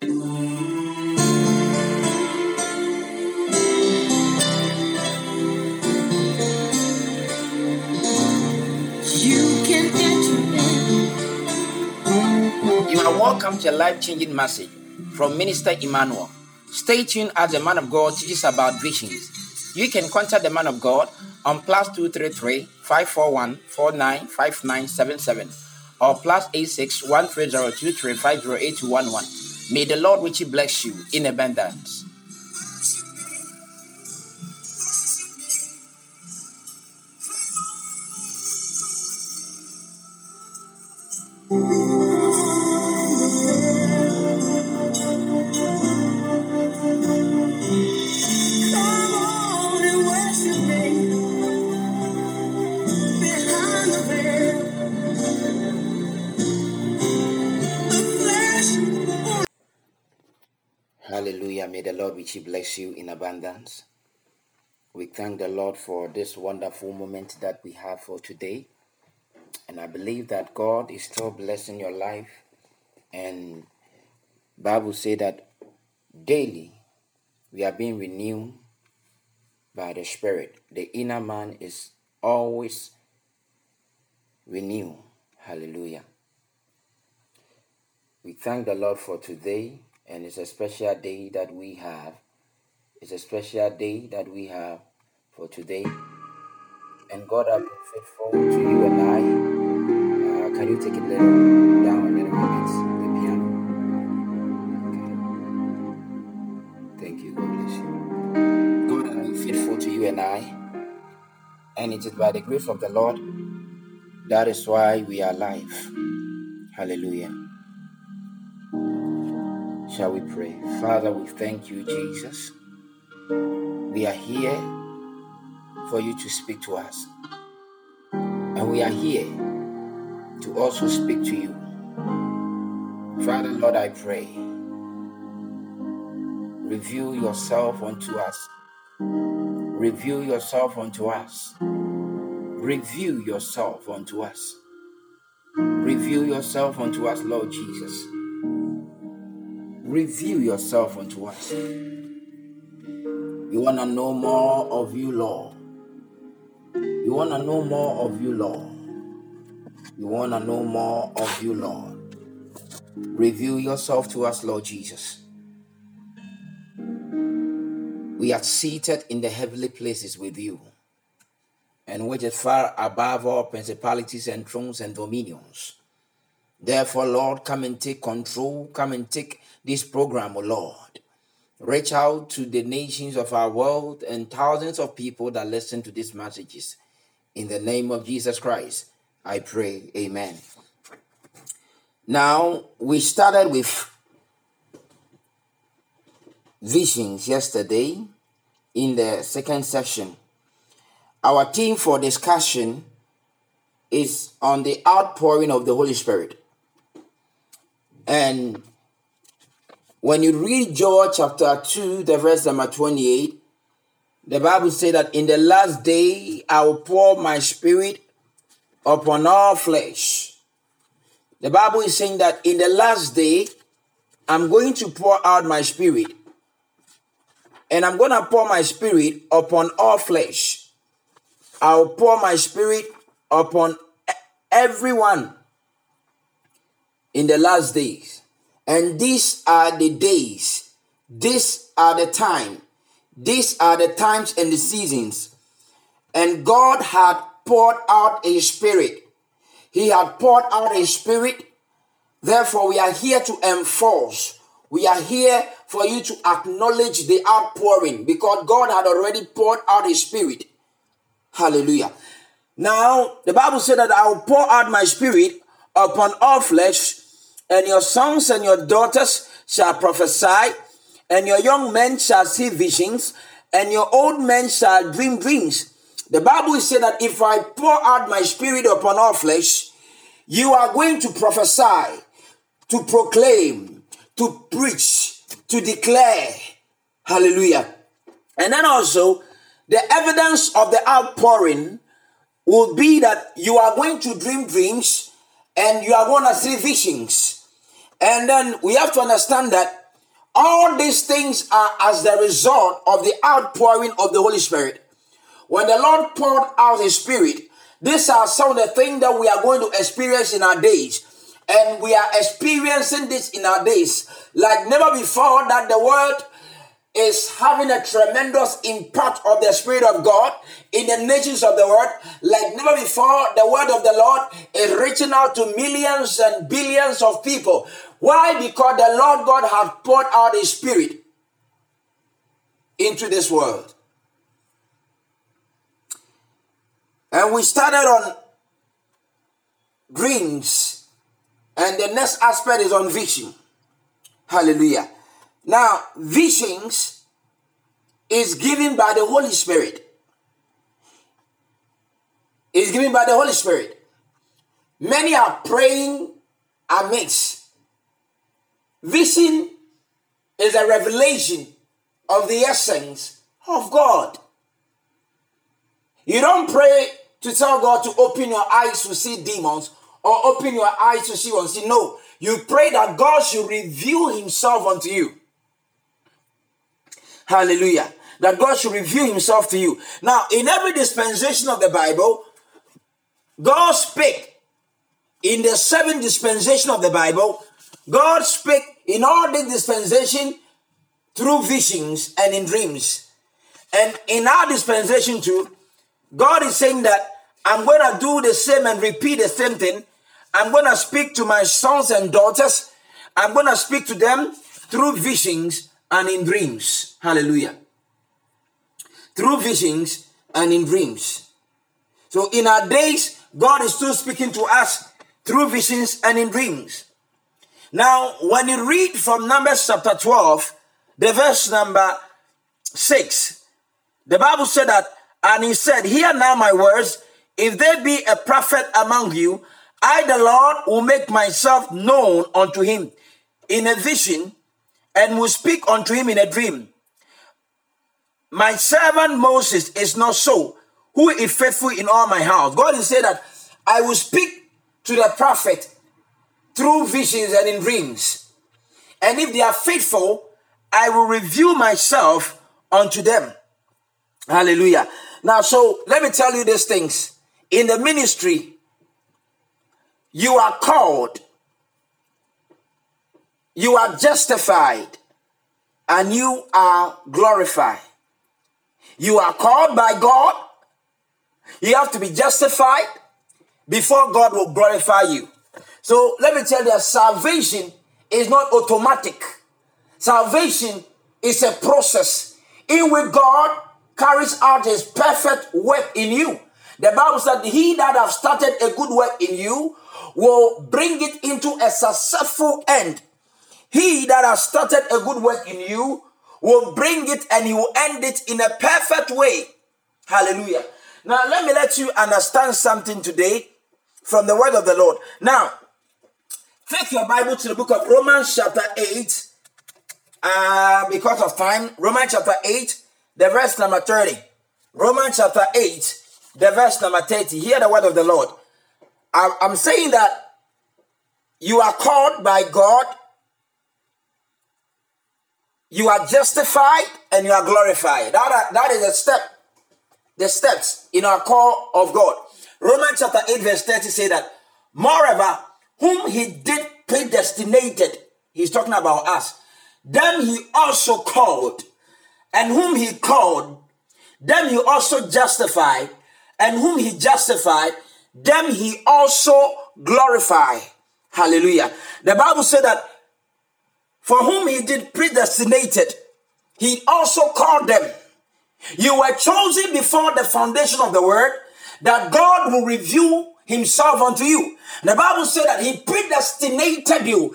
You are welcome to a life changing message from Minister Emmanuel. Stay tuned as the man of God teaches about visions. You can contact the man of God on plus 233 541 495977 or plus 86 13023508211. May the Lord richly bless you in abundance. Bless you in abundance. We thank the Lord for this wonderful moment that we have for today. And I believe that God is still blessing your life. And Bible say that daily we are being renewed by the Spirit. The inner man is always renewed. Hallelujah. We thank the Lord for today, and it's a special day that we have. It's a special day that we have for today. And God has been faithful to you and I. Uh, can you take it little down a little bit, the piano? Okay. Thank you. God bless you. God has been faithful to you and I. And it is by the grace of the Lord that is why we are alive. Hallelujah. Shall we pray? Father, we thank you, Jesus. We are here for you to speak to us. And we are here to also speak to you. Father, Lord, I pray. Reveal yourself unto us. Reveal yourself unto us. Reveal yourself unto us. Reveal yourself unto us, Lord Jesus. Reveal yourself unto us. We want to know more of you, Lord. You want to know more of you, Lord. You want to know more of you, Lord. Reveal yourself to us, Lord Jesus. We are seated in the heavenly places with you, and which is far above all principalities and thrones and dominions. Therefore, Lord, come and take control. Come and take this program, O Lord. Reach out to the nations of our world and thousands of people that listen to these messages. In the name of Jesus Christ, I pray. Amen. Now, we started with visions yesterday in the second session. Our theme for discussion is on the outpouring of the Holy Spirit. And when you read Joel chapter 2, the verse number 28, the Bible says that in the last day I will pour my spirit upon all flesh. The Bible is saying that in the last day I'm going to pour out my spirit. And I'm going to pour my spirit upon all flesh. I'll pour my spirit upon everyone in the last days. And these are the days, these are the time, these are the times and the seasons. And God had poured out a spirit. He had poured out a spirit. Therefore, we are here to enforce. We are here for you to acknowledge the outpouring because God had already poured out a spirit. Hallelujah. Now, the Bible said that I will pour out my spirit upon all flesh, and your sons and your daughters shall prophesy, and your young men shall see visions, and your old men shall dream dreams. The Bible is said that if I pour out my spirit upon all flesh, you are going to prophesy, to proclaim, to preach, to declare. Hallelujah. And then also, the evidence of the outpouring will be that you are going to dream dreams and you are going to see visions. And then we have to understand that All these things are as the result of the outpouring of the Holy Spirit. When the Lord poured out His Spirit, these are some of the things that we are going to experience in our days. And we are experiencing this in our days like never before that the world is having a tremendous impact of the Spirit of God in the nations of the world. Like never before, the word of the Lord is reaching out to millions and billions of people. Why? Because the Lord God has poured out His Spirit into this world. And we started on dreams, and the next aspect is on vision. Hallelujah. Now, visions is given by the Holy Spirit. Is given by the Holy Spirit. Many are praying amidst. Vision is a revelation of the essence of God. You don't pray to tell God to open your eyes to see demons or open your eyes to see one. See, no. You pray that God should reveal himself unto you. Hallelujah. That God should reveal himself to you. Now, in every dispensation of the Bible, God spake in the seven dispensation of the Bible. God spake in all the dispensation through visions and in dreams. And in our dispensation too, God is saying that I'm going to do the same and repeat the same thing. I'm going to speak to my sons and daughters. I'm going to speak to them through visions and in dreams. Hallelujah. Through visions and in dreams. So in our days, God is still speaking to us through visions and in dreams. Now, when you read from Numbers chapter 12, the verse number 6, the Bible said that, and he said, Hear now my words, if there be a prophet among you, I, the Lord, will make myself known unto him in a vision and will speak unto him in a dream. My servant Moses is not so, who is faithful in all my house. God is saying that I will speak to the prophet through visions and in dreams. And if they are faithful, I will reveal myself unto them. Hallelujah. Now, so let me tell you these things. In the ministry, you are called, you are justified, and you are glorified. You are called by God. You have to be justified before God will glorify you. So let me tell you, salvation is not automatic. Salvation is a process in which God carries out his perfect work in you. The Bible said, He that have started a good work in you will bring it into a successful end. He that has started a good work in you will bring it and he will end it in a perfect way. Hallelujah. Now, let me let you understand something today from the word of the Lord. Now, take your Bible to the book of Romans, chapter 8. Uh, because of time, Romans chapter 8, the verse number 30. Romans chapter 8, the verse number 30. Hear the word of the Lord. I'm saying that you are called by God, you are justified, and you are glorified. That, that is a step, the steps in our call of God. Romans chapter 8, verse 30 say that, Moreover, whom he did predestinated, he's talking about us, then he also called, and whom he called, them he also justified, and whom he justified, them he also glorified. Hallelujah. The Bible said that for whom he did predestinated, he also called them. You were chosen before the foundation of the world that God will reveal himself unto you. The Bible said that he predestinated you.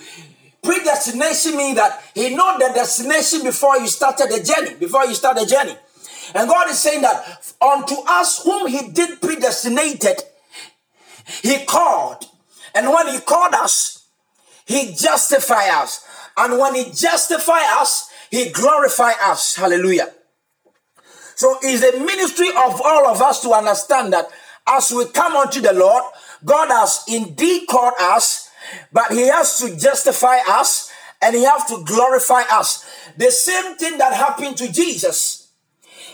Predestination means that he know the destination before you started the journey, before you start the journey. And God is saying that unto us whom he did predestinated, he called. And when he called us, he justified us. And when he justified us, he glorified us. Hallelujah. So it's the ministry of all of us to understand that as we come unto the Lord, God has indeed called us, but he has to justify us and he has to glorify us. The same thing that happened to Jesus.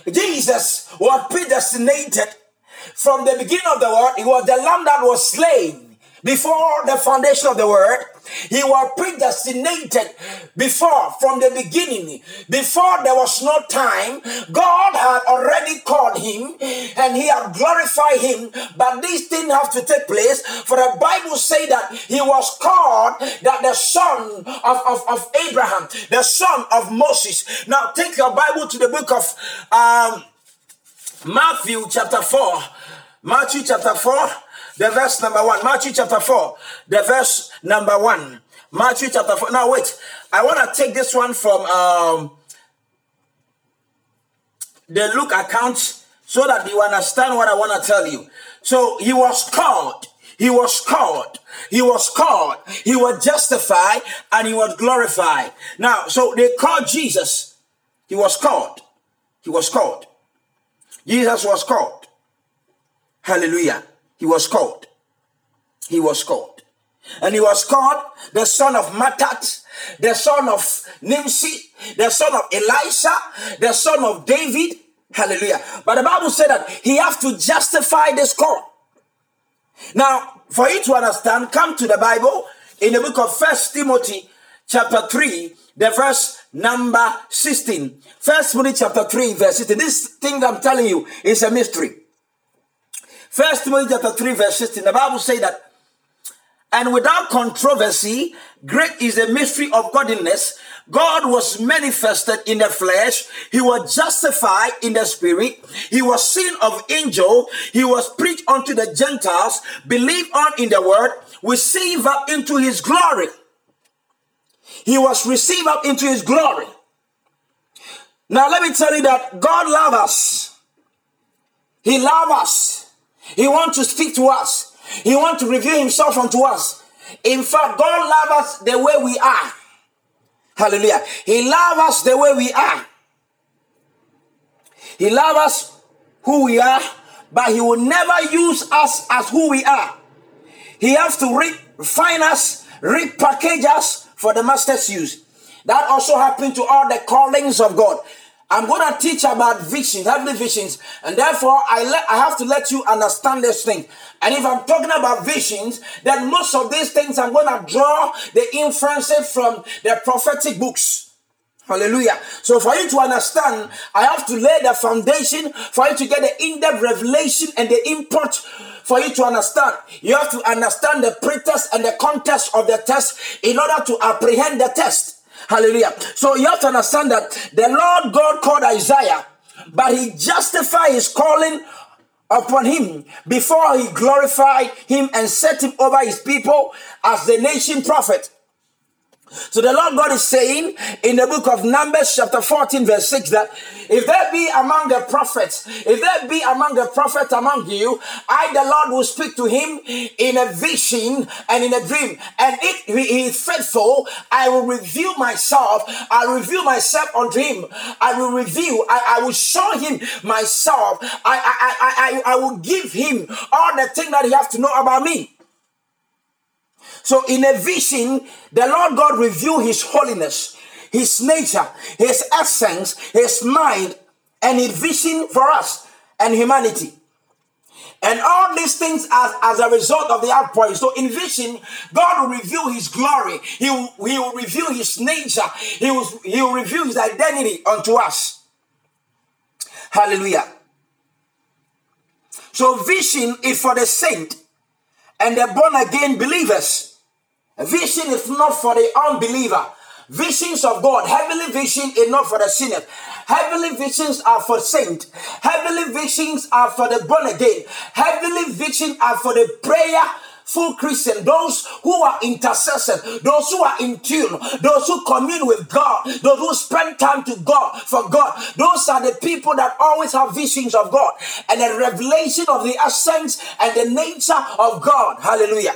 Jesus was predestinated from the beginning of the world. He was the lamb that was slain before the foundation of the world. He was predestinated before, from the beginning, before there was no time. God had already called him and he had glorified him. But these things have to take place. For the Bible say that he was called that the son of, of, of Abraham, the son of Moses. Now take your Bible to the book of um, Matthew chapter 4. Matthew chapter 4 the verse number one. Matthew chapter 4, the verse number one. Matthew chapter 4. Now, wait. I want to take this one from um, the Luke account so that you understand what I want to tell you. So, he was called. He was called. He was called. He was justified and he was glorified. Now, so they called Jesus. He was called. He was called. Jesus was called. Hallelujah. He was called. He was called. And he was called the son of Matthat, the son of Nimshi, the son of Elisha, the son of David. Hallelujah. But the Bible said that he have to justify this call. Now, for you to understand, come to the Bible in the book of First Timothy, chapter 3, the verse number 16. First Timothy chapter 3, verse 16. This thing that I'm telling you is a mystery. First Timothy chapter 3, verse 16, the Bible says that, and without controversy, great is the mystery of godliness. God was manifested in the flesh. He was justified in the spirit. He was seen of angel. He was preached unto the Gentiles, believed on in the word, received up into his glory. He was received up into his glory. Now let me tell you that God loves us. He loves us. He wants to speak to us. He wants to reveal himself unto us. In fact, God loves us the way we are. Hallelujah. He loves us the way we are. He loves us who we are, but he will never use us as who we are. He has to refine us, repackage us for the master's use. That also happened to all the callings of God. I'm going to teach about visions, heavenly visions, and therefore I let I have to let you understand this thing. And if I'm talking about visions, then most of these things I'm going to draw the inferences from the prophetic books. Hallelujah. So for you to understand, I have to lay the foundation for you to get the in-depth revelation and the input for you to understand. You have to understand the pretest and the context of the test in order to apprehend the test. Hallelujah. So you have to understand that the Lord God called Isaiah, but he justified his calling upon him before he glorified him and set him over his people as the nation prophet. So the Lord God is saying in the book of Numbers, chapter 14, verse 6, that if there be among the prophets, if there be among the prophets among you, I, the Lord, will speak to him in a vision and in a dream. And if he is faithful, I will reveal myself. I will reveal myself unto him. I will reveal, I, I will show him myself. I, I, I, I, I will give him all the things that he has to know about me. So in a vision, the Lord God revealed his holiness, his nature, his essence, his mind, and his vision for us and humanity. And all these things as, as a result of the outpouring. So in vision, God will reveal his glory. He will, he will reveal his nature. He will, he will reveal his identity unto us. Hallelujah. So vision is for the saint and the born again believers. Vision is not for the unbeliever. Visions of God, heavenly vision is not for the sinner. Heavenly visions are for saint. Heavenly visions are for the born again. Heavenly visions are for the prayer full Christian, those who are intercessors, those who are in tune, those who commune with God, those who spend time to God for God. Those are the people that always have visions of God and a revelation of the essence and the nature of God. Hallelujah.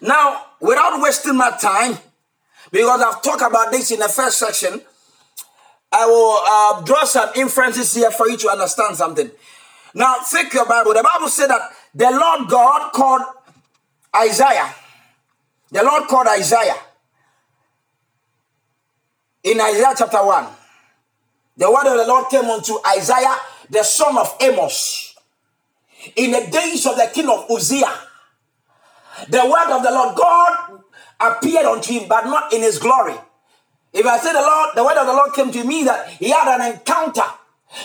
Now, without wasting my time, because I've talked about this in the first section, I will uh, draw some inferences here for you to understand something. Now, take your Bible. The Bible said that the Lord God called Isaiah, The Lord called Isaiah in Isaiah chapter 1. The word of the Lord came unto Isaiah, the son of Amos, in the days of the king of Uzziah. The word of the Lord, God appeared unto him, but not in his glory. If I say the Lord, the word of the Lord came to me that he had an encounter.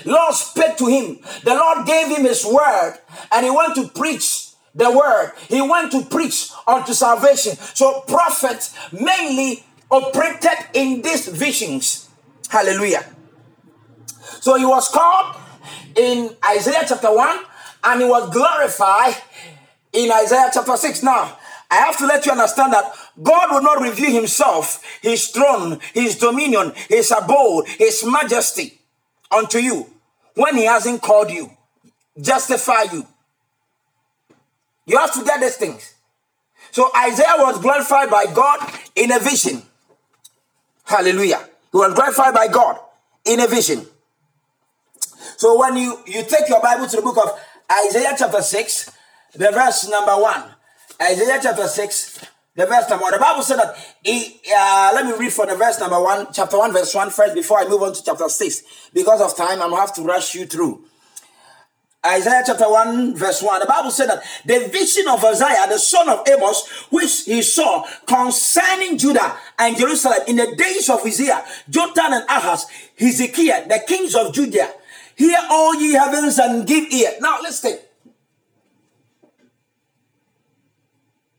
Lord spoke to him. The Lord gave him his word, and he went to preach the word. He went to preach unto salvation. So prophets mainly operated in these visions. Hallelujah. So he was called in Isaiah chapter 1 and he was glorified in Isaiah chapter 6. Now, I have to let you understand that God will not reveal himself, his throne, his dominion, his abode, his majesty unto you when he hasn't called you, justify you. You have to get these things. So Isaiah was glorified by God in a vision. Hallelujah. He was glorified by God in a vision. So when you, you take your Bible to the book of Isaiah chapter 6, the verse number 1. Isaiah chapter 6, the verse number 1. The Bible said that, he, uh, let me read from the verse number 1, chapter 1, verse 1 first before I move on to chapter 6. Because of time, I'm going to have to rush you through. Isaiah chapter 1, verse 1. The Bible said that the vision of Isaiah, the son of Amos, which he saw concerning Judah and Jerusalem in the days of Uzziah, Jotham and Ahaz, Hezekiah, the kings of Judah. Hear all ye heavens and give ear. Now listen.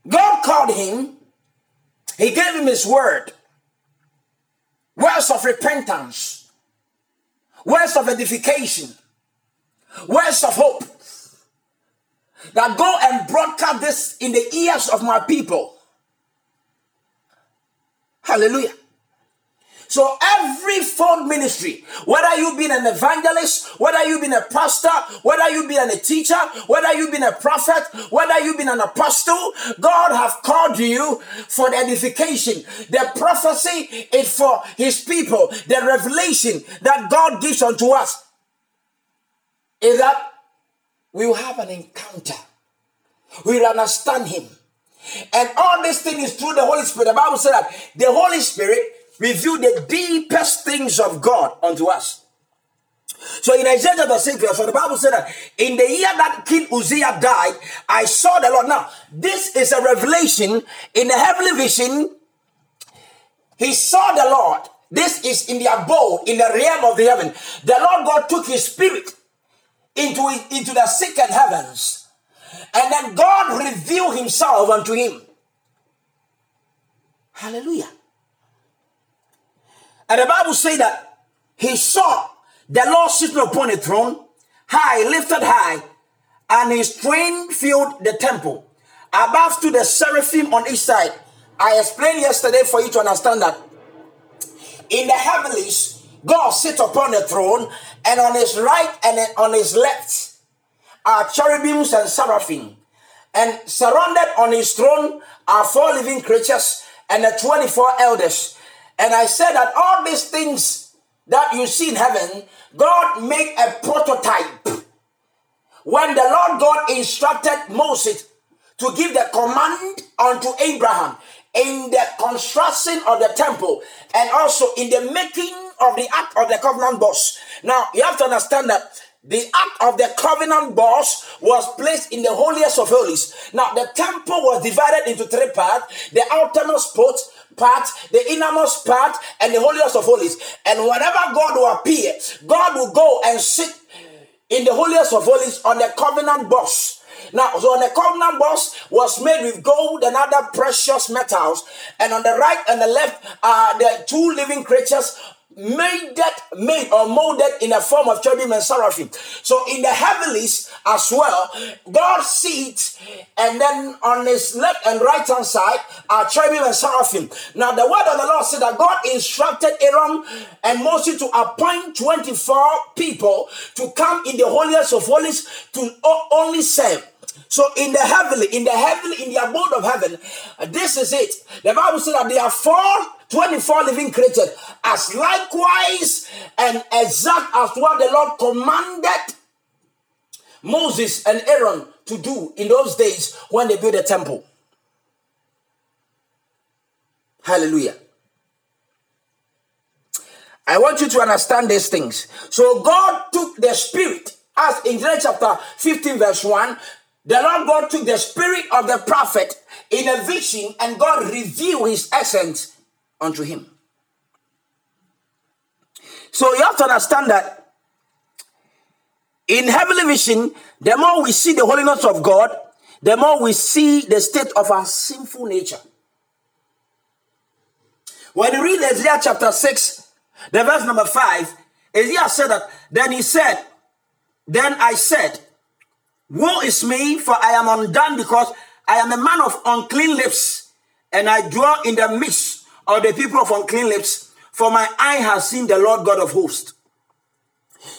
God called him. He gave him his word. Words of repentance. Words of edification words of hope that go and broadcast this in the ears of my people. Hallelujah. So every fold ministry, whether you've been an evangelist, whether you've been a pastor, whether you've been a teacher, whether you've been a prophet, whether you've been an apostle, God have called you for the edification. The prophecy is for his people. The revelation that God gives unto us is that we will have an encounter. We will understand Him. And all this thing is through the Holy Spirit. The Bible said that the Holy Spirit revealed the deepest things of God unto us. So in Isaiah chapter 6, verse the Bible said that in the year that King Uzziah died, I saw the Lord. Now, this is a revelation in the heavenly vision. He saw the Lord. This is in the abode, in the realm of the heaven. The Lord God took his spirit into, into the second heavens. And then God revealed himself unto him. Hallelujah. And the Bible say that he saw the Lord sitting upon a throne, high, lifted high, and his train filled the temple. Above to the seraphim on each side. I explained yesterday for you to understand that in the heavenlies, God sits upon the throne and on his right and on his left are cherubims and seraphim. And surrounded on his throne are four living creatures and the 24 elders. And I said that all these things that you see in heaven, God made a prototype. When the Lord God instructed Moses to give the command unto Abraham in the construction of the temple and also in the making of the ark of the covenant box. Now, you have to understand that the ark of the covenant box was placed in the holiest of holies. Now, the temple was divided into three parts the outermost part, part, the innermost part, and the holiest of holies. And whenever God will appear, God will go and sit in the holiest of holies on the covenant boss. Now, so the covenant box was made with gold and other precious metals, and on the right and the left are the two living creatures made that made or molded in the form of cherubim and seraphim. So in the heavenlies as well, God sees, and then on his left and right hand side are cherubim and seraphim. Now the word of the Lord said that God instructed Aaron and Moses to appoint 24 people to come in the holiest of holies to only serve. So in the heavenly, in the heavenly, in the abode of heaven, this is it. The Bible says that there are four 24 living creatures, as likewise and exact as what the Lord commanded Moses and Aaron to do in those days when they built the temple. Hallelujah. I want you to understand these things. So God took the spirit, as in Genesis chapter 15, verse 1, the Lord God took the spirit of the prophet in a vision, and God revealed his essence unto him. So you have to understand that in heavenly vision, the more we see the holiness of God, the more we see the state of our sinful nature. When you read Isaiah chapter 6, the verse number 5, Isaiah said that, then he said, Then I said, Woe is me, for I am undone because I am a man of unclean lips, and I dwell in the midst of the people of unclean lips, for my eye has seen the Lord God of hosts.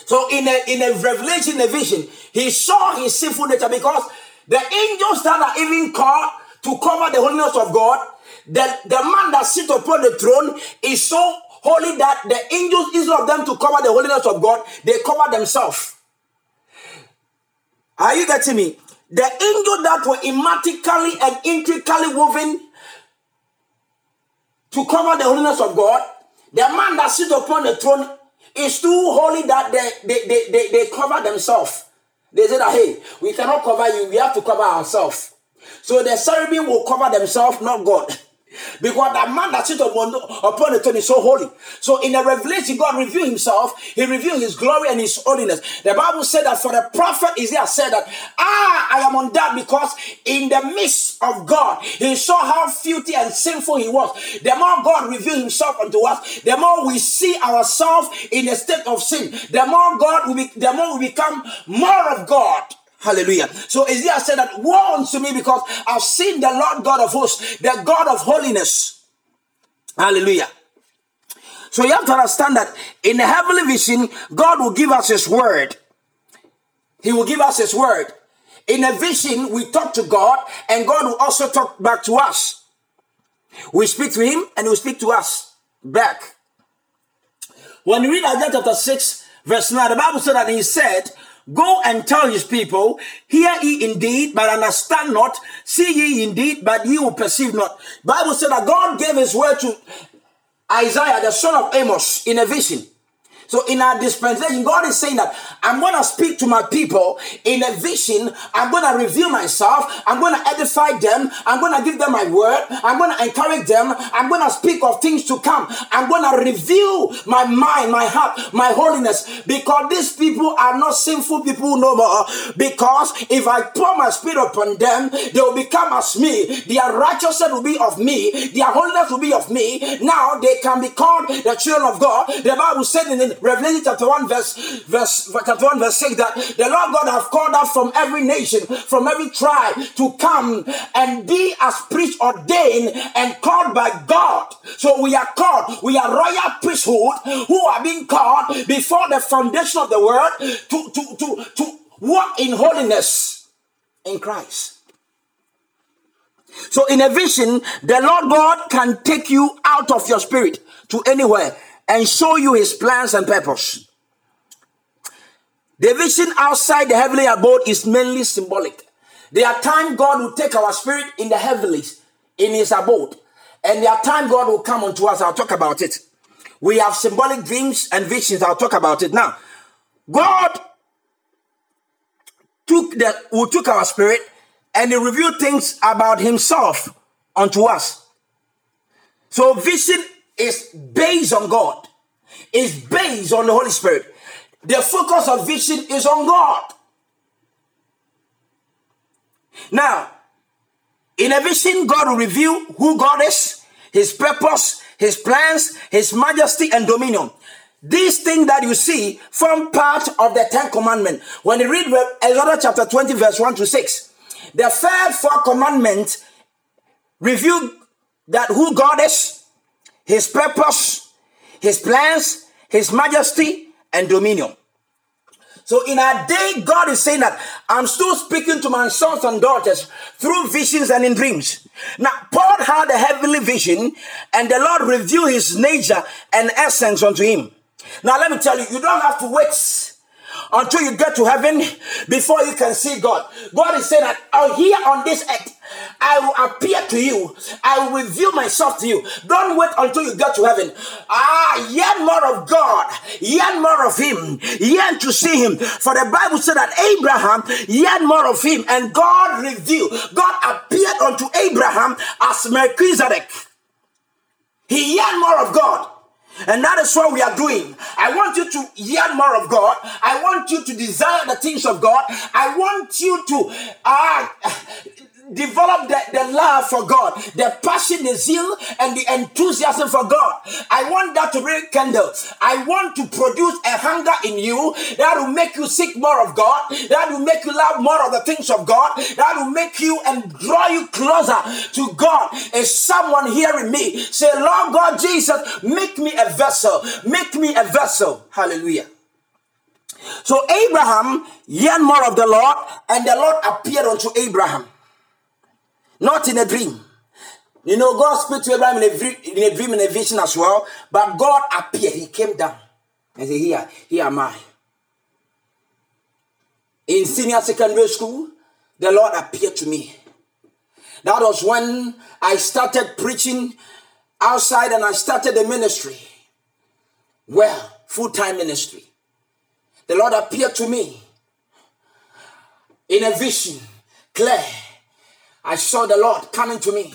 So in a in a revelation, a vision, he saw his sinful nature because the angels that are even called to cover the holiness of God, the, the man that sits upon the throne is so holy that the angels, instead of them to cover the holiness of God, they cover themselves. Are you getting me? The angel that were immatically and intricately woven to cover the holiness of God, the man that sits upon the throne is too holy that they, they, they, they, they cover themselves. They say that, hey, we cannot cover you, we have to cover ourselves. So the cherubim will cover themselves, not God. Because that man that sits upon, the throne is so holy. So in the revelation, God revealed himself, he revealed his glory and his holiness. The Bible said that for the prophet Isaiah said that, ah, I am undone because in the midst of God, he saw how filthy and sinful he was. The more God revealed himself unto us, the more we see ourselves in a state of sin. The more God will be, the more we become more of God. Hallelujah. So Isaiah said that, Woe unto me because I've seen the Lord God of hosts, the God of holiness. Hallelujah. So you have to understand that in the heavenly vision, God will give us His word. He will give us His word. In a vision, we talk to God, and God will also talk back to us. We speak to Him, and He will speak to us back. When you read Isaiah chapter 6, verse 9, the Bible said that He said, Go and tell his people, hear ye indeed, but understand not, see ye indeed, but ye will perceive not. Bible said that God gave his word to Isaiah, the son of Amos, in a vision. So in our dispensation, God is saying that I'm going to speak to my people in a vision. I'm going to reveal myself. I'm going to edify them. I'm going to give them my word. I'm going to encourage them. I'm going to speak of things to come. I'm going to reveal my mind, my heart, my holiness because these people are not sinful people no more. Because if I pour my spirit upon them, they will become as me. Their righteousness will be of me. Their holiness will be of me. Now they can be called the children of God. The Bible said in Revelation chapter 1, verse, verse chapter 1, verse 6, that the Lord God have called us from every nation, from every tribe to come and be as priest ordained and called by God. So we are called, we are royal priesthood who are being called before the foundation of the world to, to, to, to walk in holiness in Christ. So in a vision, the Lord God can take you out of your spirit to anywhere and show you his plans and purpose. The vision outside the heavenly abode is mainly symbolic. There are times God will take our spirit in the heavenlies, in his abode. And there are times God will come unto us. I'll talk about it. We have symbolic dreams and visions. I'll talk about it now. God took the who took our spirit and he revealed things about himself unto us. So vision is based on God, is based on the Holy Spirit. The focus of vision is on God. Now, in a vision, God will reveal who God is, His purpose, His plans, His majesty, and dominion. These things that you see form part of the Ten Commandments. When you read Exodus chapter 20, verse 1 to 6, the first four commandments reveal that who God is, his purpose, his plans, his majesty, and dominion. So in our day, God is saying that I'm still speaking to my sons and daughters through visions and in dreams. Now, Paul had a heavenly vision, and the Lord revealed his nature and essence unto him. Now, let me tell you, you don't have to wait until you get to heaven before you can see God. God is saying that oh, here on this earth, I will appear to you. I will reveal myself to you. Don't wait until you get to heaven. Ah, yearn more of God. Yearn more of Him. Yearn to see Him. For the Bible said that Abraham yearned more of Him, and God revealed. God appeared unto Abraham as Melchizedek. He yearned more of God. And that is what we are doing. I want you to yearn more of God. I want you to desire the things of God. I want you to uh, develop the, the love for God, the passion, the zeal, and the enthusiasm for God. I want that to candle. I want to produce a hunger in you that will make you seek more of God, that will make you love more of the things of God, that will make you and draw you closer to God. Is someone hearing me? Say, Lord God Jesus, make me a vessel, make me a vessel. Hallelujah. So Abraham yearned more of the Lord, and the Lord appeared unto Abraham not in a dream. You know, God spoke to Abraham in a, in a dream, in a vision as well, but God appeared. He came down and said, Here, here am I. In senior secondary school, the Lord appeared to me. That was when I started preaching outside and I started the ministry. Well, full time ministry. The Lord appeared to me in a vision, clear I saw the Lord coming to me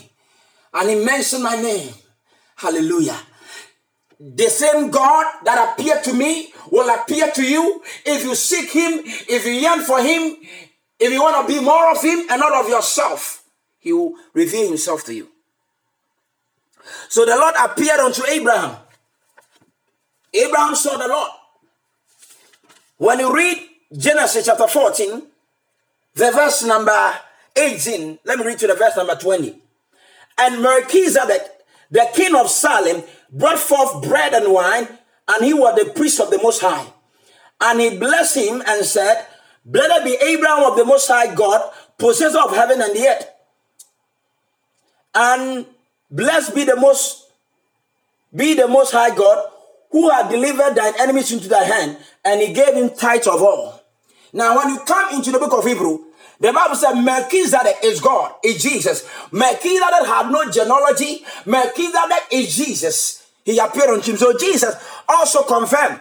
and he mentioned my name. Hallelujah. The same God that appeared to me will appear to you if you seek him, if you yearn for him, if you want to be more of him and not of yourself. He will reveal himself to you. So the Lord appeared unto Abraham. Abraham saw the Lord. When you read Genesis chapter 14, the verse number 18, let me read to the verse number 20. And Melchizedek, the king of Salem, brought forth bread and wine, and he was the priest of the Most High. And he blessed him and said, Blessed be Abraham of the Most High God, possessor of heaven and the earth. And blessed be the most be the most high God who had delivered thine enemies into thy hand, and he gave him tithes of all. Now, when you come into the book of Hebrew, the Bible said Melchizedek is God, is Jesus. Melchizedek had no genealogy. Melchizedek is Jesus. He appeared on him. So Jesus also confirmed.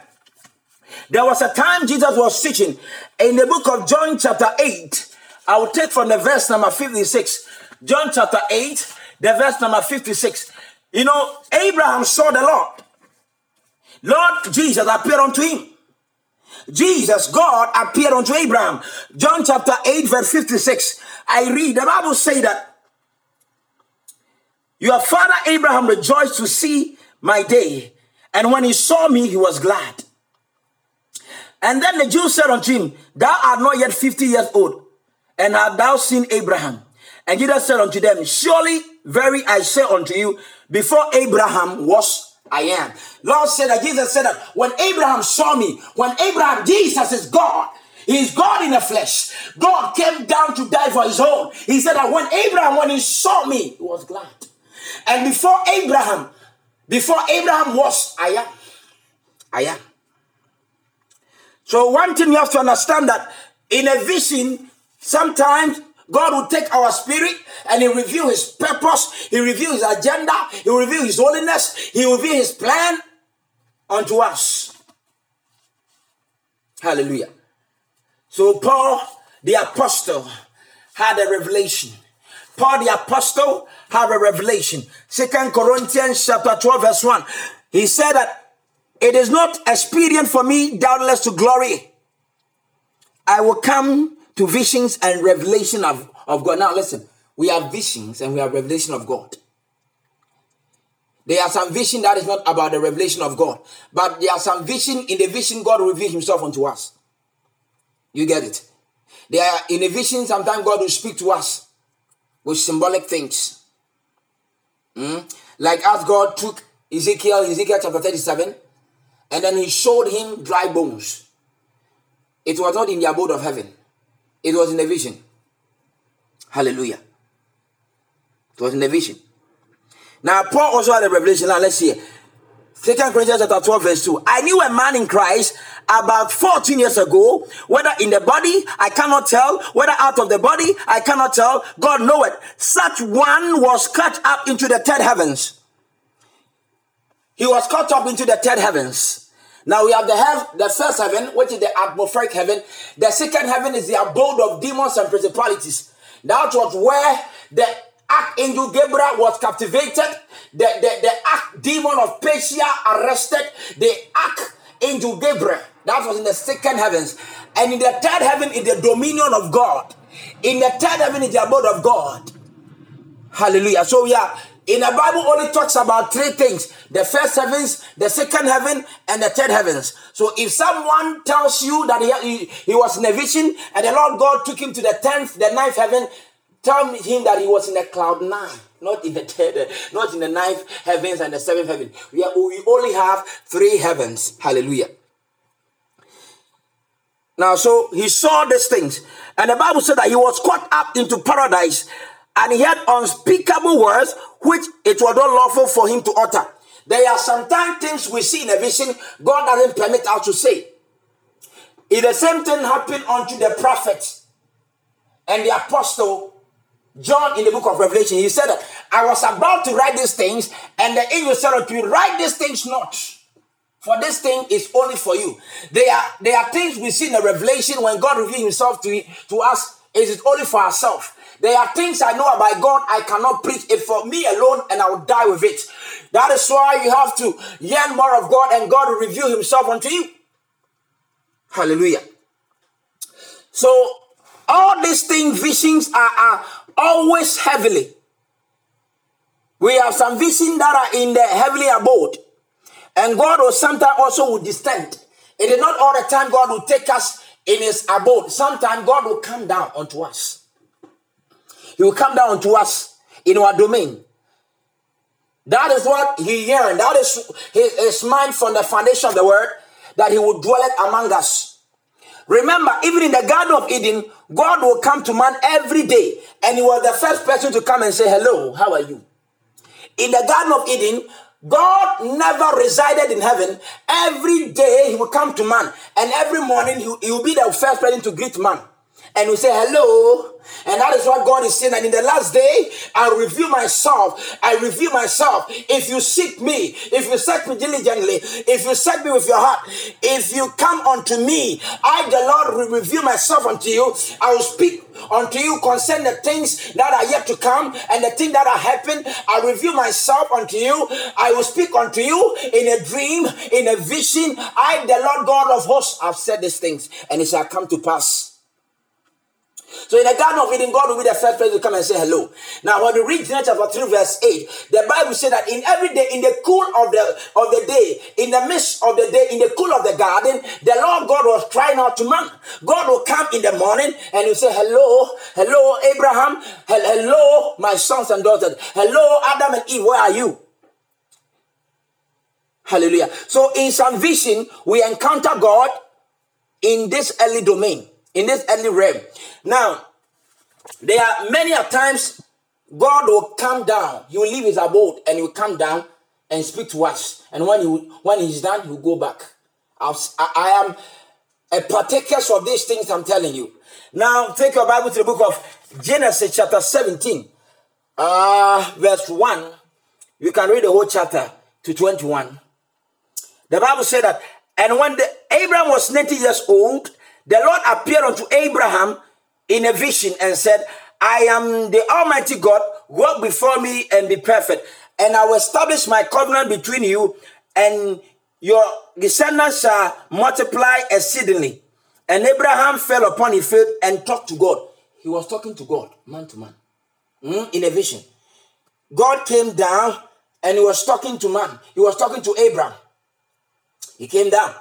There was a time Jesus was teaching in the book of John chapter 8. I will take from the verse number 56. John chapter 8, the verse number 56. You know, Abraham saw the Lord. Lord Jesus appeared unto him. Jesus, God appeared unto Abraham. John chapter 8, verse 56. I read, the Bible say that your father Abraham rejoiced to see my day, and when he saw me, he was glad. And then the Jews said unto him, Thou art not yet 50 years old, and hast thou seen Abraham? And Jesus said unto them, Surely, very I say unto you, before Abraham was I am. Lord said that Jesus said that when Abraham saw me, when Abraham, Jesus is God. He's God in the flesh. God came down to die for his own. He said that when Abraham, when he saw me, he was glad. And before Abraham, before Abraham was, I am. I am. So one thing you have to understand that in a vision, sometimes God will take our spirit and He reveal His purpose, He reveal His agenda, He reveal His holiness, He reveal His plan unto us. Hallelujah. So Paul the apostle had a revelation. Paul the apostle had a revelation. Second Corinthians chapter 12 verse 1. He said that it is not expedient for me doubtless to glory. I will come to visions and revelation of, of God. Now, listen, we have visions and we have revelation of God. There are some vision that is not about the revelation of God, but there are some vision in the vision God will reveal Himself unto us. You get it? There are in a vision, sometimes God will speak to us with symbolic things. Mm? Like as God took Ezekiel, Ezekiel chapter 37, and then he showed him dry bones. It was not in the abode of heaven. It was in a vision. Hallelujah. It was in a vision. Now, Paul also had a revelation. Now, let's see. Second Corinthians chapter 12, verse 2. I knew a man in Christ about 14 years ago, whether in the body, I cannot tell, whether out of the body, I cannot tell. God knoweth. Such one was cut up into the third heavens. He was caught up into the third heavens. Now we have the heav- the first heaven, which is the atmospheric heaven. The second heaven is the abode of demons and principalities. That was where the archangel Gabriel was captivated. The, the, the archdemon of Persia arrested the archangel Gabriel. That was in the second heavens. And in the third heaven is the dominion of God. In the third heaven is the abode of God. Hallelujah. So we are in the Bible only talks about three things: the first heavens, the second heaven, and the third heavens. So if someone tells you that he, he, he was in a vision and the Lord God took him to the tenth, the ninth heaven, tell him that he was in the cloud nine, not in the third, not in the ninth heavens and the seventh heaven. We, are, we only have three heavens. Hallelujah. Now, so he saw these things, and the Bible said that he was caught up into paradise and he had unspeakable words which it was not lawful for him to utter. There are sometimes things we see in a vision God doesn't permit us to say. If the same thing happened unto the prophet and the apostle John in the book of Revelation. He said I was about to write these things, and the angel said unto me, Write these things not. For this thing is only for you. There are, there are things we see in the revelation when God reveals himself to, to us, Is it only for ourselves. There are things I know about God I cannot preach it for me alone and I will die with it. That is why you have to yearn more of God and God will reveal himself unto you. Hallelujah. So all these things, visions are, are always heavily. We have some visions that are in the heavenly abode. And God will sometimes also will descend. It is not all the time God will take us in his abode. Sometimes God will come down unto us. He will come down to us in our domain. That is what he yearned. That is his, mind from the foundation of the word that he would dwell among us. Remember, even in the Garden of Eden, God will come to man every day, and he was the first person to come and say, Hello, how are you? In the Garden of Eden, God never resided in heaven. Every day he will come to man, and every morning he will be the first person to greet man and we say hello. And that is what God is saying. And in the last day, I reveal myself. I reveal myself. If you seek me, if you search me diligently, if you search me with your heart, if you come unto me, I, the Lord, will reveal myself unto you. I will speak unto you concerning the things that are yet to come and the things that are happening. I reveal myself unto you. I will speak unto you in a dream, in a vision. I, the Lord God of hosts, have said these things, and it shall come to pass. So in the Garden of Eden, God will be the first person to come and say hello. Now, when we read Genesis chapter 3, verse 8, the Bible says that in every day, in the cool of the of the day, in the midst of the day, in the cool of the garden, the Lord God was crying out to man. God will come in the morning and he'll say, Hello, hello, Abraham, hello, my sons and daughters, hello, Adam and Eve, where are you? Hallelujah. So in some vision, we encounter God in this early domain in this early realm. Now, there are many a times God will come down. He will leave his abode and he will come down and speak to us. And when he when he's done, he will go back. I, I am a partaker of these things I'm telling you. Now, take your Bible to the book of Genesis, chapter 17, uh, verse 1. You can read the whole chapter to 21. The Bible said that, and when the Abraham was 90 years old, the Lord appeared unto Abraham in a vision and said, I am the Almighty God, walk before me and be perfect. And I will establish my covenant between you and your descendants shall multiply exceedingly. And Abraham fell upon his face and talked to God. He was talking to God, man to man, mm, in a vision. God came down and he was talking to man. He was talking to Abraham. He came down.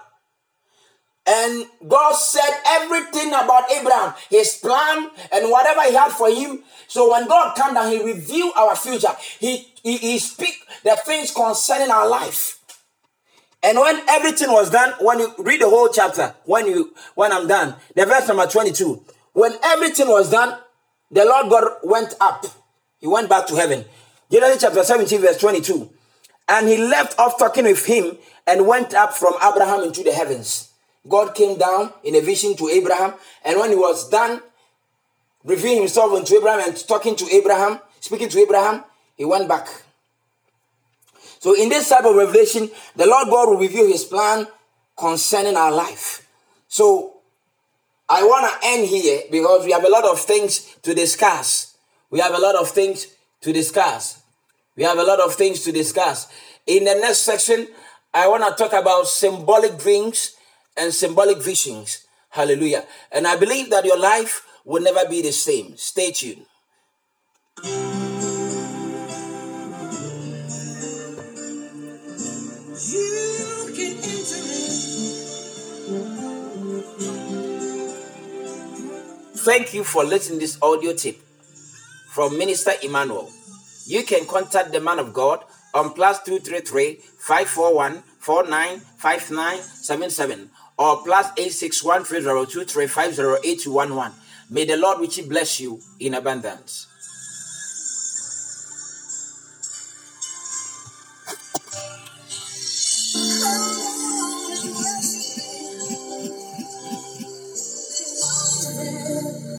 And God said everything about Abraham, his plan, and whatever he had for him. So when God came down, he revealed our future. He, he, he speak the things concerning our life. And when everything was done, when you read the whole chapter, when you when I'm done, the verse number 22, when everything was done, the Lord God went up. He went back to heaven. Genesis chapter 17, verse 22. And he left off talking with him and went up from Abraham into the heavens. God came down in a vision to Abraham, and when he was done revealing himself unto Abraham and talking to Abraham, speaking to Abraham, he went back. So, in this type of revelation, the Lord God will reveal his plan concerning our life. So, I want to end here because we have a lot of things to discuss. We have a lot of things to discuss. We have a lot of things to discuss. In the next section, I want to talk about symbolic dreams and symbolic visions. Hallelujah. And I believe that your life will never be the same. Stay tuned. Thank you for listening this audio tip from Minister Emmanuel. You can contact the man of God on plus 233 541 495977 or plus 861 May the Lord richly bless you in abundance.